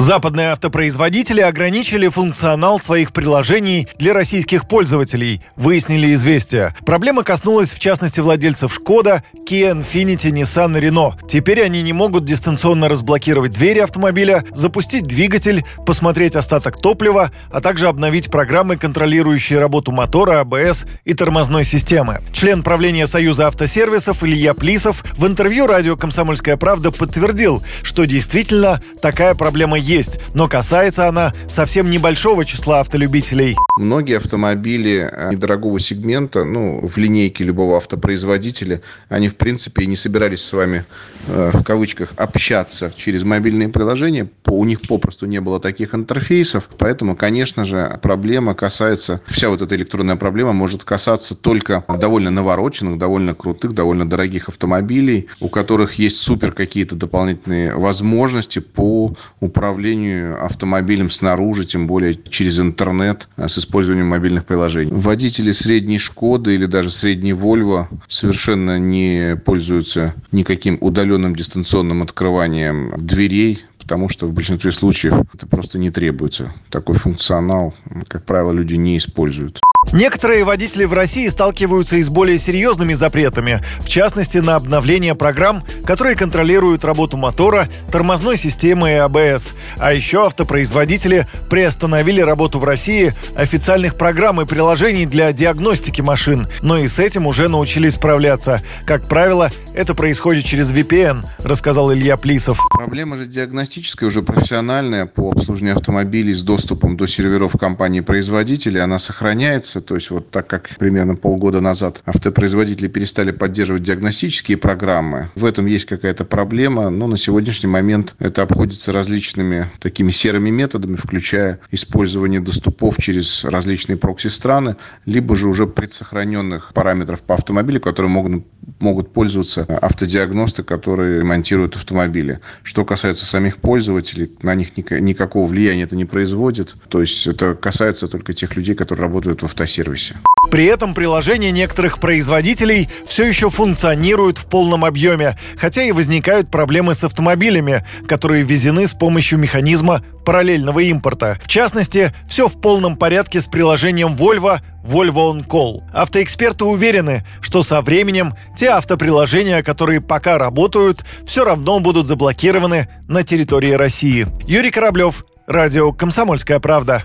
Западные автопроизводители ограничили функционал своих приложений для российских пользователей, выяснили известия. Проблема коснулась в частности владельцев Шкода, Kia, Infiniti, Nissan и Renault. Теперь они не могут дистанционно разблокировать двери автомобиля, запустить двигатель, посмотреть остаток топлива, а также обновить программы, контролирующие работу мотора, АБС и тормозной системы. Член правления Союза автосервисов Илья Плисов в интервью радио «Комсомольская правда» подтвердил, что действительно такая проблема есть, но касается она совсем небольшого числа автолюбителей. Многие автомобили э, недорогого сегмента, ну, в линейке любого автопроизводителя, они, в принципе, и не собирались с вами, э, в кавычках, общаться через мобильные приложения. У них попросту не было таких интерфейсов. Поэтому, конечно же, проблема касается, вся вот эта электронная проблема может касаться только довольно навороченных, довольно крутых, довольно дорогих автомобилей, у которых есть супер какие-то дополнительные возможности по управлению управлению автомобилем снаружи, тем более через интернет а, с использованием мобильных приложений. Водители средней Шкоды или даже средней Volvo совершенно не пользуются никаким удаленным дистанционным открыванием дверей, потому что в большинстве случаев это просто не требуется. Такой функционал, как правило, люди не используют. Некоторые водители в России сталкиваются и с более серьезными запретами, в частности на обновление программ, которые контролируют работу мотора, тормозной системы и АБС. А еще автопроизводители приостановили работу в России официальных программ и приложений для диагностики машин, но и с этим уже научились справляться. Как правило, это происходит через VPN, рассказал Илья Плисов. Проблема же диагностическая, уже профессиональная по обслуживанию автомобилей с доступом до серверов компании-производителей, она сохраняется меняется. То есть вот так как примерно полгода назад автопроизводители перестали поддерживать диагностические программы, в этом есть какая-то проблема, но на сегодняшний момент это обходится различными такими серыми методами, включая использование доступов через различные прокси-страны, либо же уже предсохраненных параметров по автомобилю, которые могут, могут пользоваться автодиагносты, которые ремонтируют автомобили. Что касается самих пользователей, на них никакого влияния это не производит. То есть это касается только тех людей, которые работают в автомобиле автосервисе. При этом приложения некоторых производителей все еще функционируют в полном объеме, хотя и возникают проблемы с автомобилями, которые ввезены с помощью механизма параллельного импорта. В частности, все в полном порядке с приложением Volvo Volvo On Call. Автоэксперты уверены, что со временем те автоприложения, которые пока работают, все равно будут заблокированы на территории России. Юрий Кораблев, Радио «Комсомольская правда».